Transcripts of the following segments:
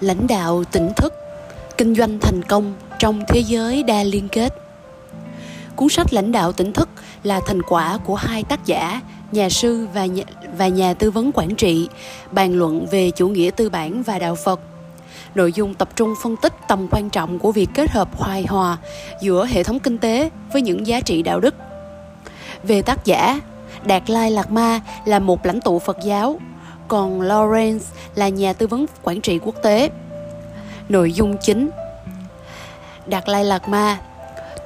lãnh đạo tỉnh thức kinh doanh thành công trong thế giới đa liên kết. Cuốn sách lãnh đạo tỉnh thức là thành quả của hai tác giả nhà sư và nhà, và nhà tư vấn quản trị bàn luận về chủ nghĩa tư bản và đạo phật. Nội dung tập trung phân tích tầm quan trọng của việc kết hợp hoài hòa giữa hệ thống kinh tế với những giá trị đạo đức. Về tác giả đạt lai lạt ma là một lãnh tụ phật giáo còn lawrence là nhà tư vấn quản trị quốc tế. Nội dung chính. Đạt lai lạt ma,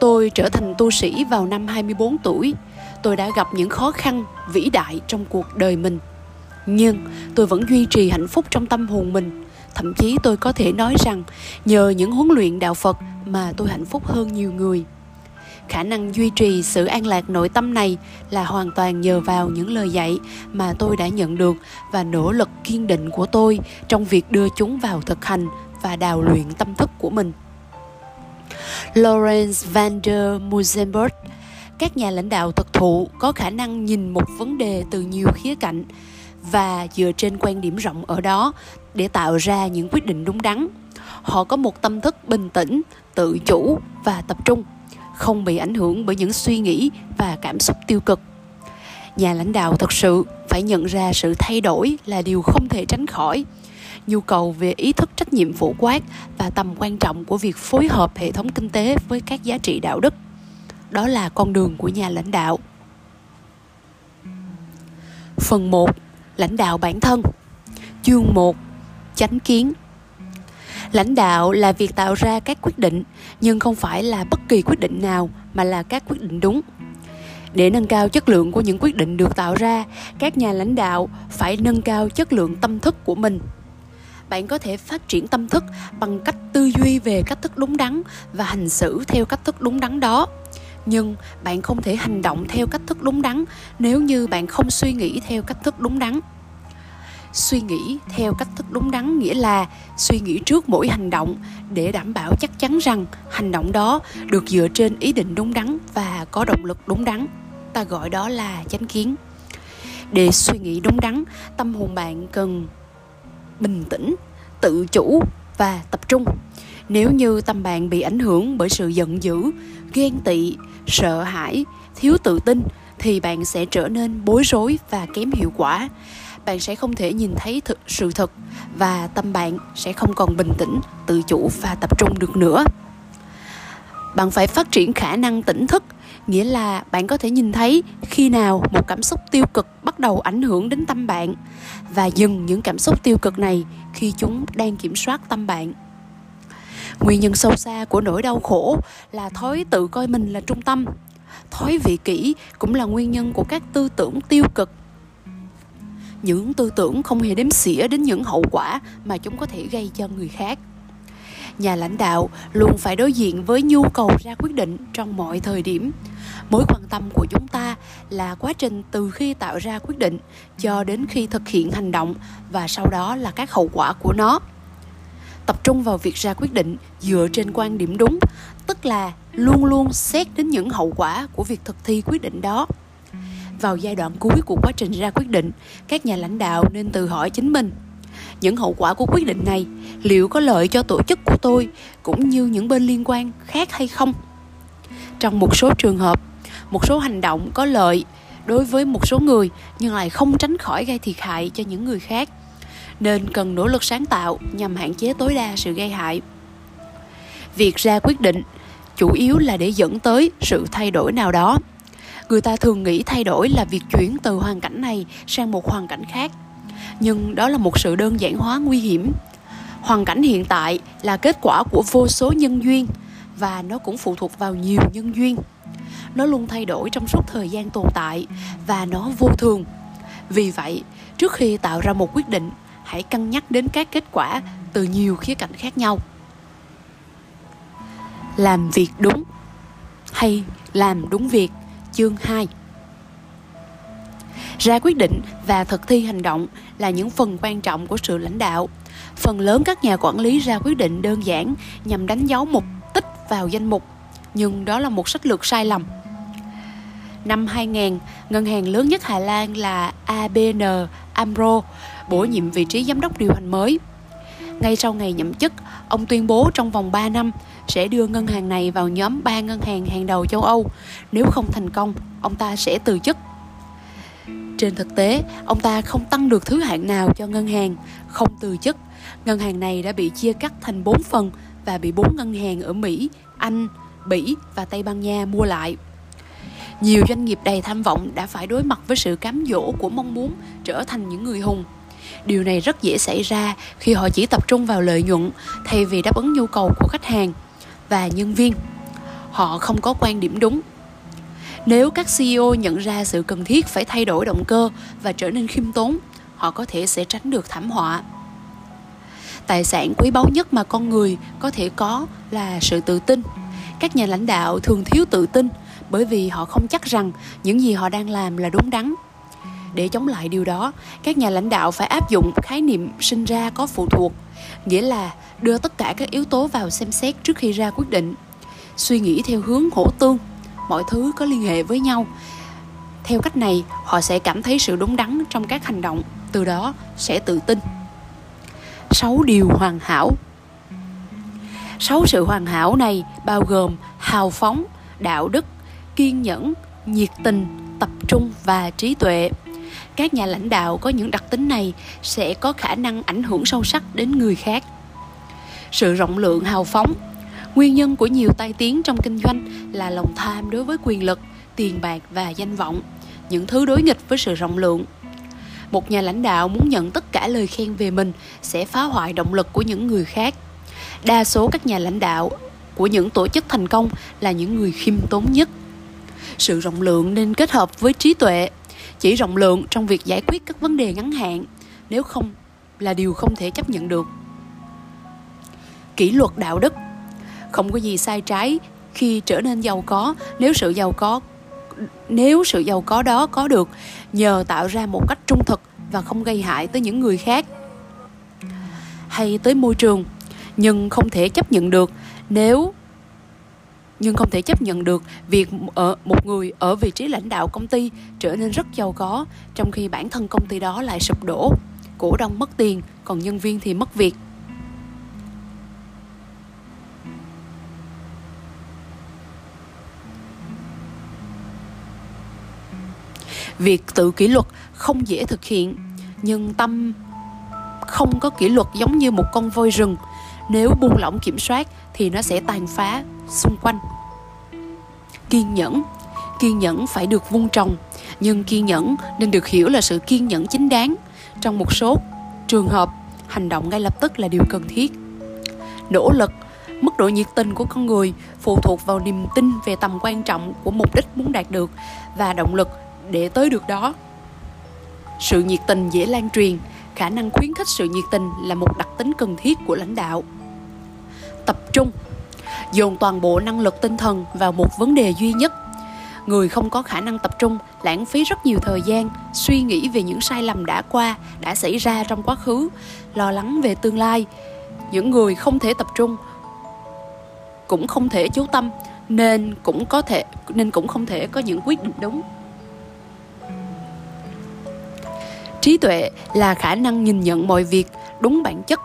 tôi trở thành tu sĩ vào năm 24 tuổi. Tôi đã gặp những khó khăn, vĩ đại trong cuộc đời mình. Nhưng tôi vẫn duy trì hạnh phúc trong tâm hồn mình. Thậm chí tôi có thể nói rằng nhờ những huấn luyện đạo phật mà tôi hạnh phúc hơn nhiều người khả năng duy trì sự an lạc nội tâm này là hoàn toàn nhờ vào những lời dạy mà tôi đã nhận được và nỗ lực kiên định của tôi trong việc đưa chúng vào thực hành và đào luyện tâm thức của mình. Lawrence van der Musenberg các nhà lãnh đạo thực thụ, có khả năng nhìn một vấn đề từ nhiều khía cạnh và dựa trên quan điểm rộng ở đó để tạo ra những quyết định đúng đắn. Họ có một tâm thức bình tĩnh, tự chủ và tập trung không bị ảnh hưởng bởi những suy nghĩ và cảm xúc tiêu cực. Nhà lãnh đạo thực sự phải nhận ra sự thay đổi là điều không thể tránh khỏi. Nhu cầu về ý thức trách nhiệm phổ quát và tầm quan trọng của việc phối hợp hệ thống kinh tế với các giá trị đạo đức. Đó là con đường của nhà lãnh đạo. Phần 1 lãnh đạo bản thân. Chương 1 chánh kiến lãnh đạo là việc tạo ra các quyết định, nhưng không phải là bất kỳ quyết định nào mà là các quyết định đúng. Để nâng cao chất lượng của những quyết định được tạo ra, các nhà lãnh đạo phải nâng cao chất lượng tâm thức của mình. Bạn có thể phát triển tâm thức bằng cách tư duy về cách thức đúng đắn và hành xử theo cách thức đúng đắn đó. Nhưng bạn không thể hành động theo cách thức đúng đắn nếu như bạn không suy nghĩ theo cách thức đúng đắn suy nghĩ theo cách thức đúng đắn nghĩa là suy nghĩ trước mỗi hành động để đảm bảo chắc chắn rằng hành động đó được dựa trên ý định đúng đắn và có động lực đúng đắn. Ta gọi đó là chánh kiến. Để suy nghĩ đúng đắn, tâm hồn bạn cần bình tĩnh, tự chủ và tập trung. Nếu như tâm bạn bị ảnh hưởng bởi sự giận dữ, ghen tị, sợ hãi, thiếu tự tin, thì bạn sẽ trở nên bối rối và kém hiệu quả bạn sẽ không thể nhìn thấy thực, sự thật và tâm bạn sẽ không còn bình tĩnh tự chủ và tập trung được nữa. Bạn phải phát triển khả năng tỉnh thức nghĩa là bạn có thể nhìn thấy khi nào một cảm xúc tiêu cực bắt đầu ảnh hưởng đến tâm bạn và dừng những cảm xúc tiêu cực này khi chúng đang kiểm soát tâm bạn. Nguyên nhân sâu xa của nỗi đau khổ là thói tự coi mình là trung tâm. Thói vị kỷ cũng là nguyên nhân của các tư tưởng tiêu cực những tư tưởng không hề đếm xỉa đến những hậu quả mà chúng có thể gây cho người khác. Nhà lãnh đạo luôn phải đối diện với nhu cầu ra quyết định trong mọi thời điểm. Mối quan tâm của chúng ta là quá trình từ khi tạo ra quyết định cho đến khi thực hiện hành động và sau đó là các hậu quả của nó. Tập trung vào việc ra quyết định dựa trên quan điểm đúng, tức là luôn luôn xét đến những hậu quả của việc thực thi quyết định đó vào giai đoạn cuối của quá trình ra quyết định, các nhà lãnh đạo nên tự hỏi chính mình, những hậu quả của quyết định này liệu có lợi cho tổ chức của tôi cũng như những bên liên quan khác hay không? Trong một số trường hợp, một số hành động có lợi đối với một số người nhưng lại không tránh khỏi gây thiệt hại cho những người khác, nên cần nỗ lực sáng tạo nhằm hạn chế tối đa sự gây hại. Việc ra quyết định chủ yếu là để dẫn tới sự thay đổi nào đó người ta thường nghĩ thay đổi là việc chuyển từ hoàn cảnh này sang một hoàn cảnh khác. Nhưng đó là một sự đơn giản hóa nguy hiểm. Hoàn cảnh hiện tại là kết quả của vô số nhân duyên, và nó cũng phụ thuộc vào nhiều nhân duyên. Nó luôn thay đổi trong suốt thời gian tồn tại, và nó vô thường. Vì vậy, trước khi tạo ra một quyết định, hãy cân nhắc đến các kết quả từ nhiều khía cạnh khác nhau. Làm việc đúng hay làm đúng việc? Chương 2 ra quyết định và thực thi hành động là những phần quan trọng của sự lãnh đạo. Phần lớn các nhà quản lý ra quyết định đơn giản nhằm đánh dấu mục tích vào danh mục nhưng đó là một sách lược sai lầm. Năm 2000, ngân hàng lớn nhất Hà Lan là ABN AMRO bổ nhiệm vị trí giám đốc điều hành mới. Ngay sau ngày nhậm chức, ông tuyên bố trong vòng 3 năm sẽ đưa ngân hàng này vào nhóm 3 ngân hàng hàng đầu châu Âu. Nếu không thành công, ông ta sẽ từ chức. Trên thực tế, ông ta không tăng được thứ hạng nào cho ngân hàng, không từ chức. Ngân hàng này đã bị chia cắt thành 4 phần và bị 4 ngân hàng ở Mỹ, Anh, Bỉ và Tây Ban Nha mua lại. Nhiều doanh nghiệp đầy tham vọng đã phải đối mặt với sự cám dỗ của mong muốn trở thành những người hùng. Điều này rất dễ xảy ra khi họ chỉ tập trung vào lợi nhuận thay vì đáp ứng nhu cầu của khách hàng và nhân viên. Họ không có quan điểm đúng. Nếu các CEO nhận ra sự cần thiết phải thay đổi động cơ và trở nên khiêm tốn, họ có thể sẽ tránh được thảm họa. Tài sản quý báu nhất mà con người có thể có là sự tự tin. Các nhà lãnh đạo thường thiếu tự tin bởi vì họ không chắc rằng những gì họ đang làm là đúng đắn để chống lại điều đó, các nhà lãnh đạo phải áp dụng khái niệm sinh ra có phụ thuộc, nghĩa là đưa tất cả các yếu tố vào xem xét trước khi ra quyết định. Suy nghĩ theo hướng hỗ tương, mọi thứ có liên hệ với nhau. Theo cách này, họ sẽ cảm thấy sự đúng đắn trong các hành động, từ đó sẽ tự tin. Sáu điều hoàn hảo. Sáu sự hoàn hảo này bao gồm hào phóng, đạo đức, kiên nhẫn, nhiệt tình, tập trung và trí tuệ các nhà lãnh đạo có những đặc tính này sẽ có khả năng ảnh hưởng sâu sắc đến người khác. Sự rộng lượng hào phóng, nguyên nhân của nhiều tai tiếng trong kinh doanh là lòng tham đối với quyền lực, tiền bạc và danh vọng, những thứ đối nghịch với sự rộng lượng. Một nhà lãnh đạo muốn nhận tất cả lời khen về mình sẽ phá hoại động lực của những người khác. Đa số các nhà lãnh đạo của những tổ chức thành công là những người khiêm tốn nhất. Sự rộng lượng nên kết hợp với trí tuệ chỉ rộng lượng trong việc giải quyết các vấn đề ngắn hạn, nếu không là điều không thể chấp nhận được. Kỷ luật đạo đức. Không có gì sai trái khi trở nên giàu có, nếu sự giàu có, nếu sự giàu có đó có được nhờ tạo ra một cách trung thực và không gây hại tới những người khác hay tới môi trường. Nhưng không thể chấp nhận được nếu nhưng không thể chấp nhận được việc ở một người ở vị trí lãnh đạo công ty trở nên rất giàu có, trong khi bản thân công ty đó lại sụp đổ. Cổ đông mất tiền, còn nhân viên thì mất việc. Việc tự kỷ luật không dễ thực hiện, nhưng tâm không có kỷ luật giống như một con voi rừng. Nếu buông lỏng kiểm soát thì nó sẽ tàn phá xung quanh kiên nhẫn. Kiên nhẫn phải được vun trồng, nhưng kiên nhẫn nên được hiểu là sự kiên nhẫn chính đáng. Trong một số trường hợp, hành động ngay lập tức là điều cần thiết. Nỗ lực, mức độ nhiệt tình của con người phụ thuộc vào niềm tin về tầm quan trọng của mục đích muốn đạt được và động lực để tới được đó. Sự nhiệt tình dễ lan truyền, khả năng khuyến khích sự nhiệt tình là một đặc tính cần thiết của lãnh đạo. Tập trung dồn toàn bộ năng lực tinh thần vào một vấn đề duy nhất. Người không có khả năng tập trung, lãng phí rất nhiều thời gian, suy nghĩ về những sai lầm đã qua, đã xảy ra trong quá khứ, lo lắng về tương lai. Những người không thể tập trung cũng không thể chú tâm, nên cũng có thể, nên cũng không thể có những quyết định đúng. Trí tuệ là khả năng nhìn nhận mọi việc đúng bản chất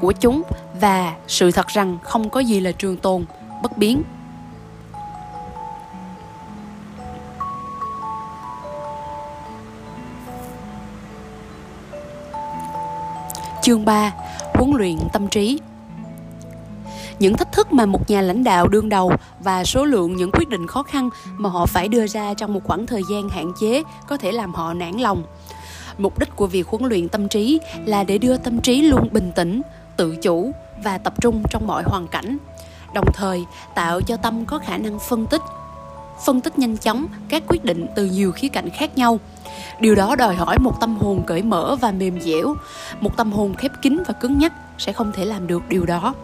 của chúng và sự thật rằng không có gì là trường tồn, bất biến. Chương 3 Huấn luyện tâm trí. Những thách thức mà một nhà lãnh đạo đương đầu và số lượng những quyết định khó khăn mà họ phải đưa ra trong một khoảng thời gian hạn chế có thể làm họ nản lòng. Mục đích của việc huấn luyện tâm trí là để đưa tâm trí luôn bình tĩnh tự chủ và tập trung trong mọi hoàn cảnh, đồng thời tạo cho tâm có khả năng phân tích. Phân tích nhanh chóng các quyết định từ nhiều khía cạnh khác nhau. Điều đó đòi hỏi một tâm hồn cởi mở và mềm dẻo, một tâm hồn khép kín và cứng nhắc sẽ không thể làm được điều đó.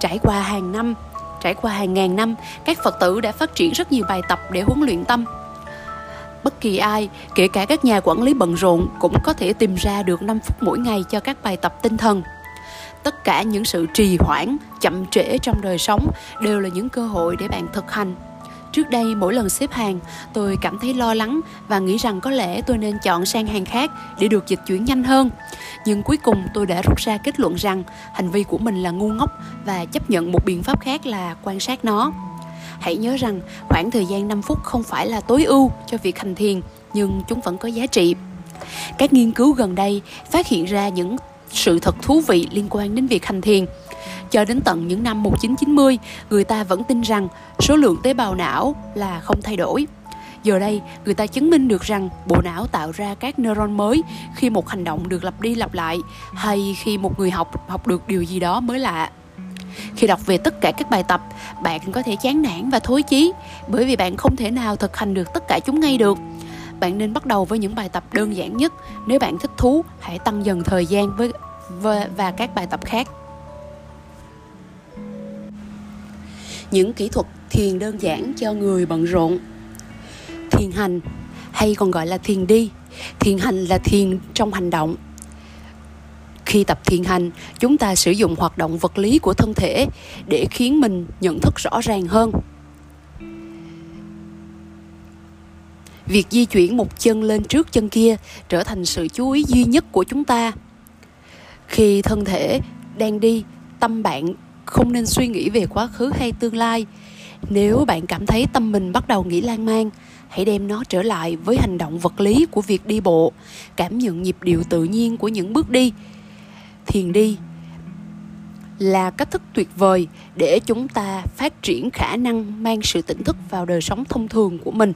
Trải qua hàng năm, trải qua hàng ngàn năm, các phật tử đã phát triển rất nhiều bài tập để huấn luyện tâm. Bất kỳ ai, kể cả các nhà quản lý bận rộn cũng có thể tìm ra được 5 phút mỗi ngày cho các bài tập tinh thần tất cả những sự trì hoãn chậm trễ trong đời sống đều là những cơ hội để bạn thực hành Trước đây mỗi lần xếp hàng, tôi cảm thấy lo lắng và nghĩ rằng có lẽ tôi nên chọn sang hàng khác để được dịch chuyển nhanh hơn. Nhưng cuối cùng tôi đã rút ra kết luận rằng hành vi của mình là ngu ngốc và chấp nhận một biện pháp khác là quan sát nó. Hãy nhớ rằng khoảng thời gian 5 phút không phải là tối ưu cho việc hành thiền, nhưng chúng vẫn có giá trị. Các nghiên cứu gần đây phát hiện ra những sự thật thú vị liên quan đến việc hành thiền. Cho đến tận những năm 1990, người ta vẫn tin rằng số lượng tế bào não là không thay đổi. Giờ đây, người ta chứng minh được rằng bộ não tạo ra các neuron mới khi một hành động được lặp đi lặp lại hay khi một người học học được điều gì đó mới lạ. Khi đọc về tất cả các bài tập, bạn có thể chán nản và thối chí bởi vì bạn không thể nào thực hành được tất cả chúng ngay được. Bạn nên bắt đầu với những bài tập đơn giản nhất. Nếu bạn thích thú, hãy tăng dần thời gian với và, các bài tập khác. Những kỹ thuật thiền đơn giản cho người bận rộn. Thiền hành hay còn gọi là thiền đi. Thiền hành là thiền trong hành động khi tập thiền hành chúng ta sử dụng hoạt động vật lý của thân thể để khiến mình nhận thức rõ ràng hơn việc di chuyển một chân lên trước chân kia trở thành sự chú ý duy nhất của chúng ta. Khi thân thể đang đi, tâm bạn không nên suy nghĩ về quá khứ hay tương lai. Nếu bạn cảm thấy tâm mình bắt đầu nghĩ lan man, hãy đem nó trở lại với hành động vật lý của việc đi bộ, cảm nhận nhịp điệu tự nhiên của những bước đi. Thiền đi là cách thức tuyệt vời để chúng ta phát triển khả năng mang sự tỉnh thức vào đời sống thông thường của mình.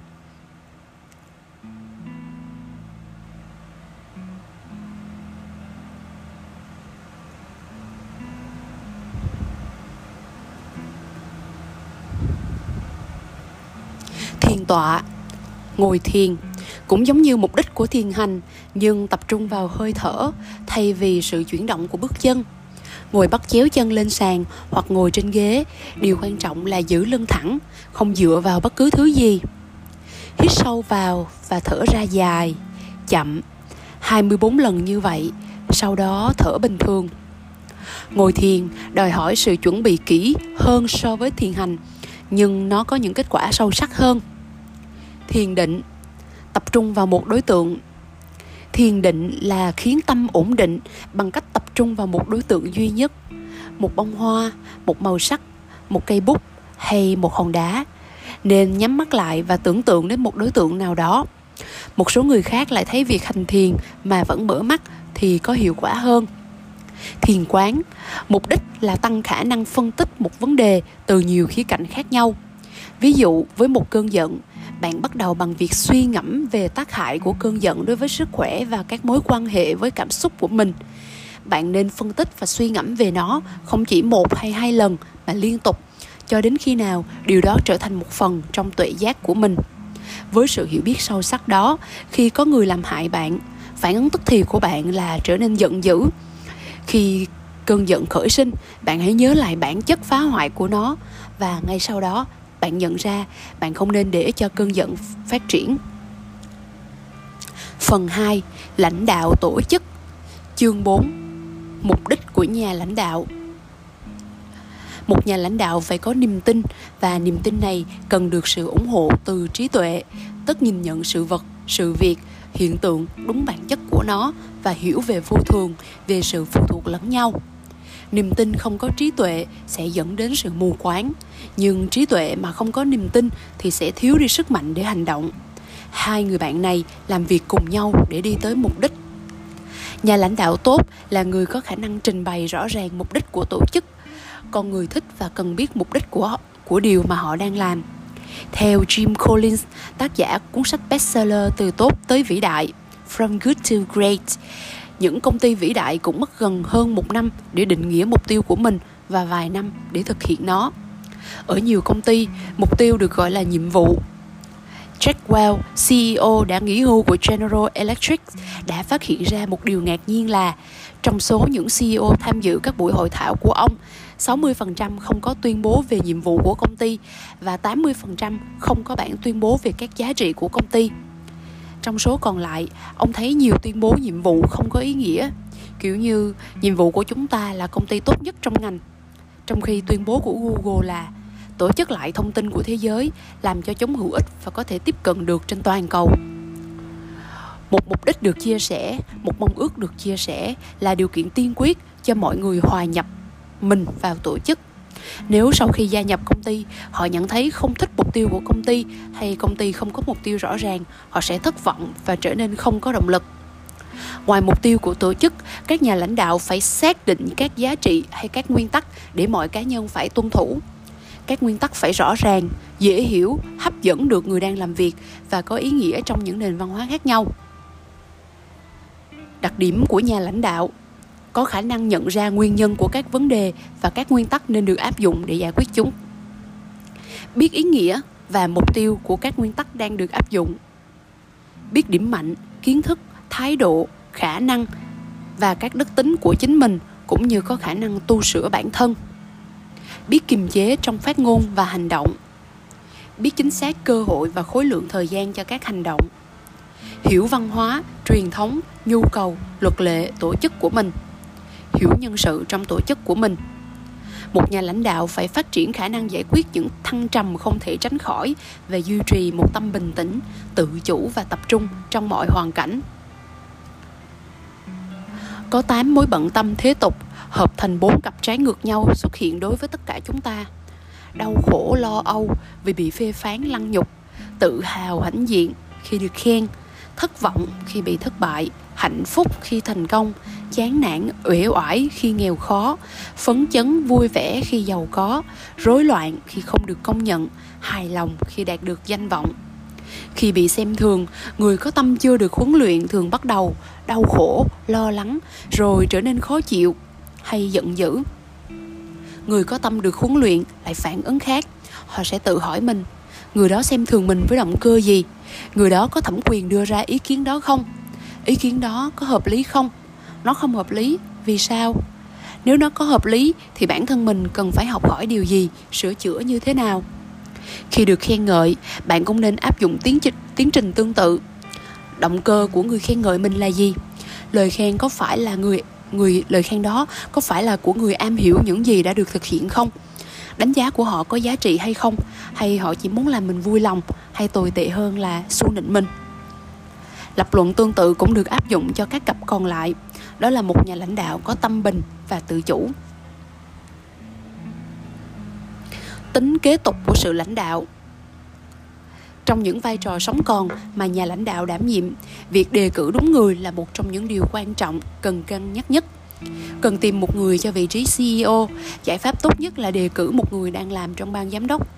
Thiền tọa. Ngồi thiền cũng giống như mục đích của thiền hành, nhưng tập trung vào hơi thở thay vì sự chuyển động của bước chân. Ngồi bắt chéo chân lên sàn hoặc ngồi trên ghế, điều quan trọng là giữ lưng thẳng, không dựa vào bất cứ thứ gì. Hít sâu vào và thở ra dài, chậm 24 lần như vậy, sau đó thở bình thường. Ngồi thiền đòi hỏi sự chuẩn bị kỹ hơn so với thiền hành, nhưng nó có những kết quả sâu sắc hơn thiền định. Tập trung vào một đối tượng. Thiền định là khiến tâm ổn định bằng cách tập trung vào một đối tượng duy nhất. Một bông hoa, một màu sắc, một cây bút hay một hòn đá. Nên nhắm mắt lại và tưởng tượng đến một đối tượng nào đó. Một số người khác lại thấy việc hành thiền mà vẫn mở mắt thì có hiệu quả hơn. Thiền quán, mục đích là tăng khả năng phân tích một vấn đề từ nhiều khía cạnh khác nhau. Ví dụ, với một cơn giận bạn bắt đầu bằng việc suy ngẫm về tác hại của cơn giận đối với sức khỏe và các mối quan hệ với cảm xúc của mình. Bạn nên phân tích và suy ngẫm về nó không chỉ một hay hai lần mà liên tục, cho đến khi nào điều đó trở thành một phần trong tuệ giác của mình. Với sự hiểu biết sâu sắc đó, khi có người làm hại bạn, phản ứng tức thì của bạn là trở nên giận dữ. Khi cơn giận khởi sinh, bạn hãy nhớ lại bản chất phá hoại của nó và ngay sau đó bạn nhận ra bạn không nên để cho cơn giận phát triển. Phần 2. Lãnh đạo tổ chức Chương 4 Mục đích của nhà lãnh đạo Một nhà lãnh đạo phải có niềm tin và niềm tin này cần được sự ủng hộ từ trí tuệ, tức nhìn nhận sự vật, sự việc, hiện tượng đúng bản chất của nó và hiểu về vô thường, về sự phụ thuộc lẫn nhau niềm tin không có trí tuệ sẽ dẫn đến sự mù quáng. Nhưng trí tuệ mà không có niềm tin thì sẽ thiếu đi sức mạnh để hành động. Hai người bạn này làm việc cùng nhau để đi tới mục đích. Nhà lãnh đạo tốt là người có khả năng trình bày rõ ràng mục đích của tổ chức. Con người thích và cần biết mục đích của của điều mà họ đang làm. Theo Jim Collins, tác giả cuốn sách bestseller từ tốt tới vĩ đại, From Good to Great, những công ty vĩ đại cũng mất gần hơn một năm để định nghĩa mục tiêu của mình và vài năm để thực hiện nó. Ở nhiều công ty mục tiêu được gọi là nhiệm vụ. Jack Welch, CEO đã nghỉ hưu của General Electric, đã phát hiện ra một điều ngạc nhiên là trong số những CEO tham dự các buổi hội thảo của ông, 60% không có tuyên bố về nhiệm vụ của công ty và 80% không có bản tuyên bố về các giá trị của công ty trong số còn lại, ông thấy nhiều tuyên bố nhiệm vụ không có ý nghĩa. Kiểu như, nhiệm vụ của chúng ta là công ty tốt nhất trong ngành. Trong khi tuyên bố của google là tổ chức lại thông tin của thế giới, làm cho chúng hữu ích và có thể tiếp cận được trên toàn cầu. Một mục đích được chia sẻ, một mong ước được chia sẻ là điều kiện tiên quyết cho mọi người hòa nhập mình vào tổ chức nếu sau khi gia nhập công ty, họ nhận thấy không thích mục tiêu của công ty hay công ty không có mục tiêu rõ ràng, họ sẽ thất vọng và trở nên không có động lực. Ngoài mục tiêu của tổ chức, các nhà lãnh đạo phải xác định các giá trị hay các nguyên tắc để mọi cá nhân phải tuân thủ. Các nguyên tắc phải rõ ràng, dễ hiểu, hấp dẫn được người đang làm việc và có ý nghĩa trong những nền văn hóa khác nhau. Đặc điểm của nhà lãnh đạo có khả năng nhận ra nguyên nhân của các vấn đề và các nguyên tắc nên được áp dụng để giải quyết chúng. Biết ý nghĩa và mục tiêu của các nguyên tắc đang được áp dụng. Biết điểm mạnh, kiến thức, thái độ, khả năng và các đức tính của chính mình cũng như có khả năng tu sửa bản thân. Biết kiềm chế trong phát ngôn và hành động. Biết chính xác cơ hội và khối lượng thời gian cho các hành động. Hiểu văn hóa, truyền thống, nhu cầu, luật lệ, tổ chức của mình hiểu nhân sự trong tổ chức của mình. Một nhà lãnh đạo phải phát triển khả năng giải quyết những thăng trầm không thể tránh khỏi và duy trì một tâm bình tĩnh, tự chủ và tập trung trong mọi hoàn cảnh. Có 8 mối bận tâm thế tục hợp thành bốn cặp trái ngược nhau xuất hiện đối với tất cả chúng ta. Đau khổ, lo âu vì bị phê phán lăng nhục, tự hào hãnh diện khi được khen thất vọng khi bị thất bại, hạnh phúc khi thành công, chán nản, uể oải khi nghèo khó, phấn chấn, vui vẻ khi giàu có, rối loạn khi không được công nhận, hài lòng khi đạt được danh vọng. Khi bị xem thường, người có tâm chưa được huấn luyện thường bắt đầu đau khổ, lo lắng, rồi trở nên khó chịu hay giận dữ. Người có tâm được huấn luyện lại phản ứng khác, họ sẽ tự hỏi mình, người đó xem thường mình với động cơ gì? Người đó có thẩm quyền đưa ra ý kiến đó không? Ý kiến đó có hợp lý không? Nó không hợp lý, vì sao? Nếu nó có hợp lý, thì bản thân mình cần phải học hỏi điều gì, sửa chữa như thế nào? Khi được khen ngợi, bạn cũng nên áp dụng tiến trình tiến trình tương tự. Động cơ của người khen ngợi mình là gì? Lời khen có phải là người người, lời khen đó có phải là của người am hiểu những gì đã được thực hiện không? Đánh giá của họ có giá trị hay không? Hay họ chỉ muốn làm mình vui lòng hay tồi tệ hơn là xu nịnh mình? Lập luận tương tự cũng được áp dụng cho các cặp còn lại. Đó là một nhà lãnh đạo có tâm bình và tự chủ. Tính kế tục của sự lãnh đạo. Trong những vai trò sống còn mà nhà lãnh đạo đảm nhiệm, việc đề cử đúng người là một trong những điều quan trọng, cần cân nhắc nhất cần tìm một người cho vị trí ceo giải pháp tốt nhất là đề cử một người đang làm trong ban giám đốc.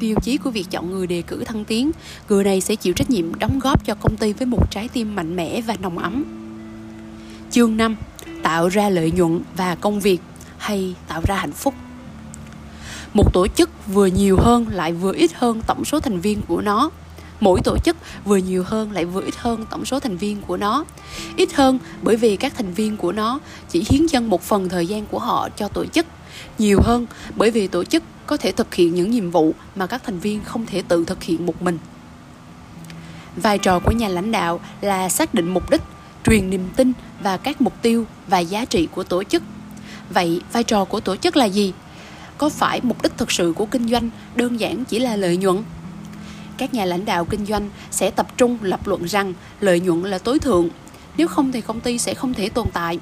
Tiêu chí của việc chọn người đề cử thăng tiến. Người này sẽ chịu trách nhiệm đóng góp cho công ty với một trái tim mạnh mẽ và nồng ấm. Chương 5 tạo ra lợi nhuận và công việc hay tạo ra hạnh phúc. Một tổ chức vừa nhiều hơn lại vừa ít hơn tổng số thành viên của nó mỗi tổ chức vừa nhiều hơn lại vừa ít hơn tổng số thành viên của nó. Ít hơn bởi vì các thành viên của nó chỉ hiến dâng một phần thời gian của họ cho tổ chức. Nhiều hơn bởi vì tổ chức có thể thực hiện những nhiệm vụ mà các thành viên không thể tự thực hiện một mình. Vai trò của nhà lãnh đạo là xác định mục đích, truyền niềm tin và các mục tiêu và giá trị của tổ chức. Vậy vai trò của tổ chức là gì? Có phải mục đích thực sự của kinh doanh đơn giản chỉ là lợi nhuận? Các nhà lãnh đạo kinh doanh sẽ tập trung lập luận rằng lợi nhuận là tối thượng, nếu không thì công ty sẽ không thể tồn tại.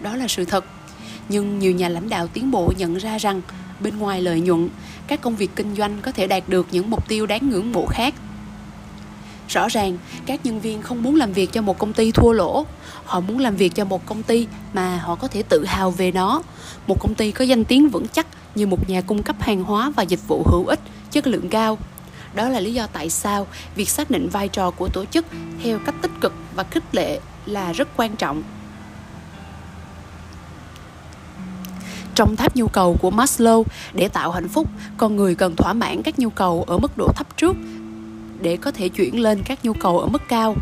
Đó là sự thật. Nhưng nhiều nhà lãnh đạo tiến bộ nhận ra rằng bên ngoài lợi nhuận, các công việc kinh doanh có thể đạt được những mục tiêu đáng ngưỡng mộ khác. Rõ ràng, các nhân viên không muốn làm việc cho một công ty thua lỗ. Họ muốn làm việc cho một công ty mà họ có thể tự hào về nó. Một công ty có danh tiếng vững chắc như một nhà cung cấp hàng hóa và dịch vụ hữu ích, chất lượng cao đó là lý do tại sao việc xác định vai trò của tổ chức theo cách tích cực và khích lệ là rất quan trọng. Trong tháp nhu cầu của Maslow, để tạo hạnh phúc, con người cần thỏa mãn các nhu cầu ở mức độ thấp trước để có thể chuyển lên các nhu cầu ở mức cao.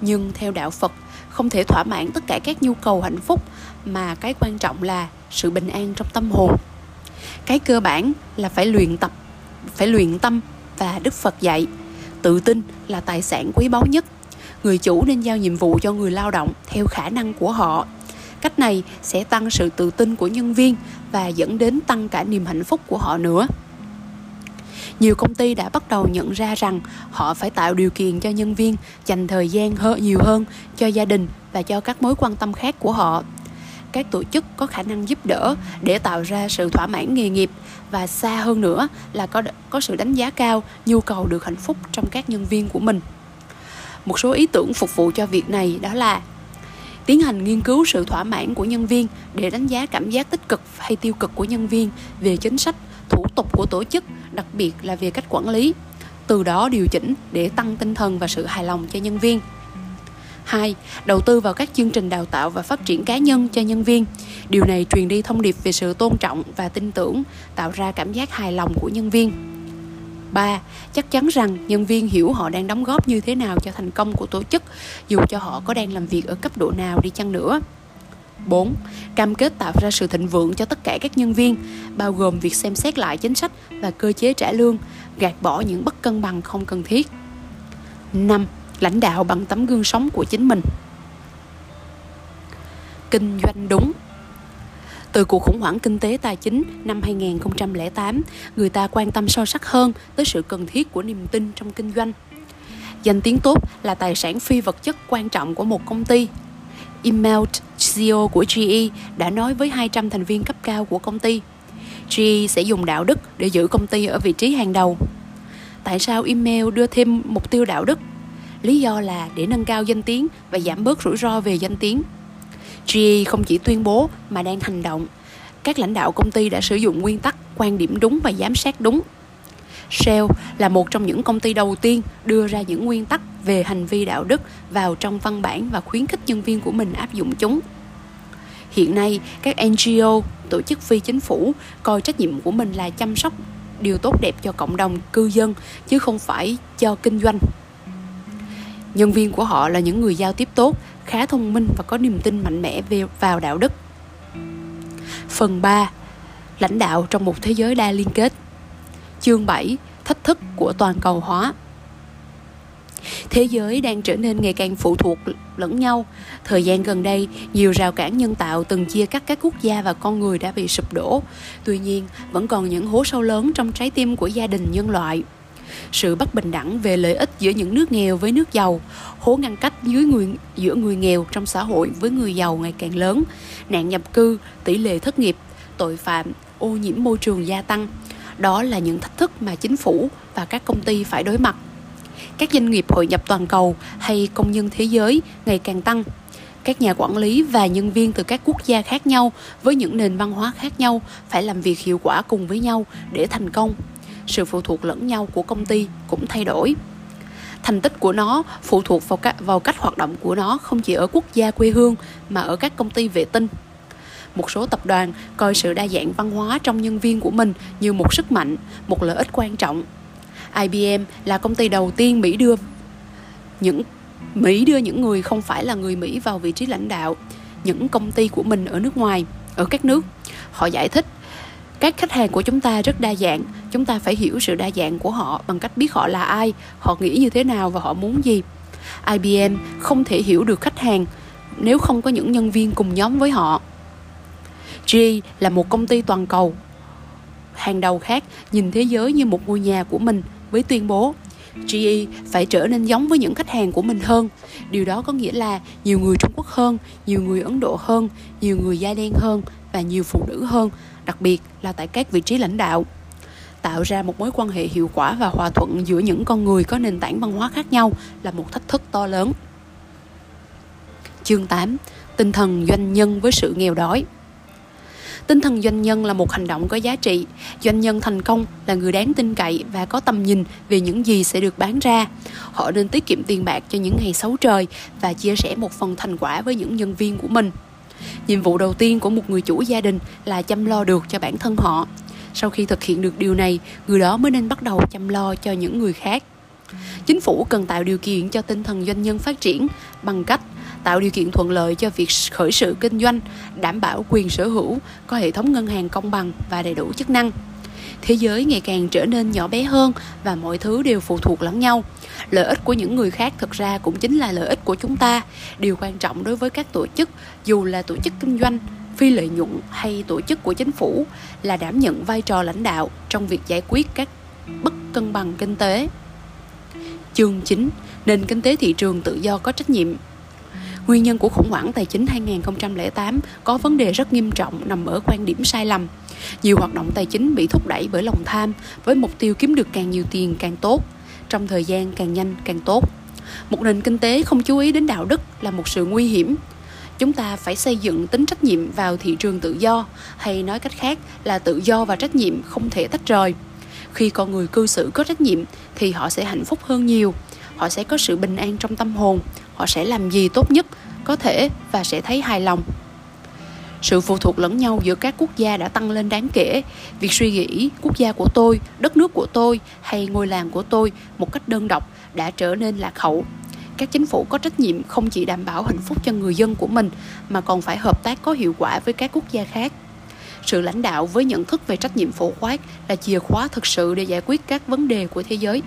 Nhưng theo đạo phật, không thể thỏa mãn tất cả các nhu cầu hạnh phúc, mà cái quan trọng là sự bình an trong tâm hồn. Cái cơ bản là phải luyện tập, phải luyện tâm và đức phật dạy. Tự tin là tài sản quý báu nhất. Người chủ nên giao nhiệm vụ cho người lao động theo khả năng của họ. Cách này sẽ tăng sự tự tin của nhân viên và dẫn đến tăng cả niềm hạnh phúc của họ nữa. Nhiều công ty đã bắt đầu nhận ra rằng họ phải tạo điều kiện cho nhân viên dành thời gian hơn nhiều hơn cho gia đình và cho các mối quan tâm khác của họ các tổ chức có khả năng giúp đỡ để tạo ra sự thỏa mãn nghề nghiệp. Và xa hơn nữa là có có sự đánh giá cao nhu cầu được hạnh phúc trong các nhân viên của mình. Một số ý tưởng phục vụ cho việc này đó là tiến hành nghiên cứu sự thỏa mãn của nhân viên để đánh giá cảm giác tích cực hay tiêu cực của nhân viên về chính sách, thủ tục của tổ chức, đặc biệt là về cách quản lý, từ đó điều chỉnh để tăng tinh thần và sự hài lòng cho nhân viên. 2. Đầu tư vào các chương trình đào tạo và phát triển cá nhân cho nhân viên. Điều này truyền đi thông điệp về sự tôn trọng và tin tưởng, tạo ra cảm giác hài lòng của nhân viên. 3. Chắc chắn rằng nhân viên hiểu họ đang đóng góp như thế nào cho thành công của tổ chức, dù cho họ có đang làm việc ở cấp độ nào đi chăng nữa. 4. Cam kết tạo ra sự thịnh vượng cho tất cả các nhân viên, bao gồm việc xem xét lại chính sách và cơ chế trả lương, gạt bỏ những bất cân bằng không cần thiết. 5. Lãnh đạo bằng tấm gương sống của chính mình. Kinh doanh đúng từ cuộc khủng hoảng kinh tế tài chính năm 2008, người ta quan tâm sâu sắc hơn tới sự cần thiết của niềm tin trong kinh doanh. Danh tiếng tốt là tài sản phi vật chất quan trọng của một công ty. Email CEO của GE đã nói với 200 thành viên cấp cao của công ty. GE sẽ dùng đạo đức để giữ công ty ở vị trí hàng đầu. Tại sao email đưa thêm mục tiêu đạo đức? Lý do là để nâng cao danh tiếng và giảm bớt rủi ro về danh tiếng. GE không chỉ tuyên bố mà đang hành động. Các lãnh đạo công ty đã sử dụng nguyên tắc quan điểm đúng và giám sát đúng. Shell là một trong những công ty đầu tiên đưa ra những nguyên tắc về hành vi đạo đức vào trong văn bản và khuyến khích nhân viên của mình áp dụng chúng. Hiện nay, các NGO, tổ chức phi chính phủ coi trách nhiệm của mình là chăm sóc điều tốt đẹp cho cộng đồng cư dân chứ không phải cho kinh doanh. Nhân viên của họ là những người giao tiếp tốt, khá thông minh và có niềm tin mạnh mẽ về vào đạo đức. Phần 3. Lãnh đạo trong một thế giới đa liên kết. Chương 7. Thách thức của toàn cầu hóa. Thế giới đang trở nên ngày càng phụ thuộc lẫn nhau. Thời gian gần đây, nhiều rào cản nhân tạo từng chia cắt các quốc gia và con người đã bị sụp đổ. Tuy nhiên, vẫn còn những hố sâu lớn trong trái tim của gia đình nhân loại sự bất bình đẳng về lợi ích giữa những nước nghèo với nước giàu, hố ngăn cách dưới người giữa người nghèo trong xã hội với người giàu ngày càng lớn, nạn nhập cư, tỷ lệ thất nghiệp, tội phạm, ô nhiễm môi trường gia tăng. Đó là những thách thức mà chính phủ và các công ty phải đối mặt. Các doanh nghiệp hội nhập toàn cầu hay công nhân thế giới ngày càng tăng các nhà quản lý và nhân viên từ các quốc gia khác nhau với những nền văn hóa khác nhau phải làm việc hiệu quả cùng với nhau để thành công sự phụ thuộc lẫn nhau của công ty cũng thay đổi. Thành tích của nó phụ thuộc vào cách, vào cách hoạt động của nó không chỉ ở quốc gia quê hương mà ở các công ty vệ tinh. Một số tập đoàn coi sự đa dạng văn hóa trong nhân viên của mình như một sức mạnh một lợi ích quan trọng. IBM là công ty đầu tiên Mỹ đưa những Mỹ đưa những người không phải là người Mỹ vào vị trí lãnh đạo. Những công ty của mình ở nước ngoài ở các nước họ giải thích các khách hàng của chúng ta rất đa dạng. Chúng ta phải hiểu sự đa dạng của họ bằng cách biết họ là ai họ nghĩ như thế nào và họ muốn gì. Ibm không thể hiểu được khách hàng nếu không có những nhân viên cùng nhóm với họ. G là một công ty toàn cầu. Hàng đầu khác nhìn thế giới như một ngôi nhà của mình với tuyên bố GE phải trở nên giống với những khách hàng của mình hơn. Điều đó có nghĩa là nhiều người Trung Quốc hơn, nhiều người Ấn Độ hơn, nhiều người da đen hơn và nhiều phụ nữ hơn đặc biệt là tại các vị trí lãnh đạo tạo ra một mối quan hệ hiệu quả và hòa thuận giữa những con người có nền tảng văn hóa khác nhau là một thách thức to lớn. Chương 8. Tinh thần doanh nhân với sự nghèo đói Tinh thần doanh nhân là một hành động có giá trị. Doanh nhân thành công là người đáng tin cậy và có tầm nhìn về những gì sẽ được bán ra. Họ nên tiết kiệm tiền bạc cho những ngày xấu trời và chia sẻ một phần thành quả với những nhân viên của mình nhiệm vụ đầu tiên của một người chủ gia đình là chăm lo được cho bản thân họ. Sau khi thực hiện được điều này, người đó mới nên bắt đầu chăm lo cho những người khác. Chính phủ cần tạo điều kiện cho tinh thần doanh nhân phát triển bằng cách tạo điều kiện thuận lợi cho việc khởi sự kinh doanh, đảm bảo quyền sở hữu, có hệ thống ngân hàng công bằng và đầy đủ chức năng thế giới ngày càng trở nên nhỏ bé hơn và mọi thứ đều phụ thuộc lẫn nhau lợi ích của những người khác thực ra cũng chính là lợi ích của chúng ta điều quan trọng đối với các tổ chức, dù là tổ chức kinh doanh, phi lợi nhuận hay tổ chức của chính phủ, là đảm nhận vai trò lãnh đạo trong việc giải quyết các bất cân bằng kinh tế. Chương 9. Nền kinh tế thị trường tự do có trách nhiệm Nguyên nhân của khủng hoảng tài chính 2008 có vấn đề rất nghiêm trọng nằm ở quan điểm sai lầm. Nhiều hoạt động tài chính bị thúc đẩy bởi lòng tham với mục tiêu kiếm được càng nhiều tiền càng tốt, trong thời gian càng nhanh càng tốt. Một nền kinh tế không chú ý đến đạo đức là một sự nguy hiểm. Chúng ta phải xây dựng tính trách nhiệm vào thị trường tự do, hay nói cách khác là tự do và trách nhiệm không thể tách rời. Khi con người cư xử có trách nhiệm thì họ sẽ hạnh phúc hơn nhiều, họ sẽ có sự bình an trong tâm hồn, họ sẽ làm gì tốt nhất có thể và sẽ thấy hài lòng sự phụ thuộc lẫn nhau giữa các quốc gia đã tăng lên đáng kể. Việc suy nghĩ, quốc gia của tôi, đất nước của tôi hay ngôi làng của tôi một cách đơn độc đã trở nên lạc hậu. Các chính phủ có trách nhiệm không chỉ đảm bảo hạnh phúc cho người dân của mình, mà còn phải hợp tác có hiệu quả với các quốc gia khác. Sự lãnh đạo với nhận thức về trách nhiệm phổ quát là chìa khóa thực sự để giải quyết các vấn đề của thế giới.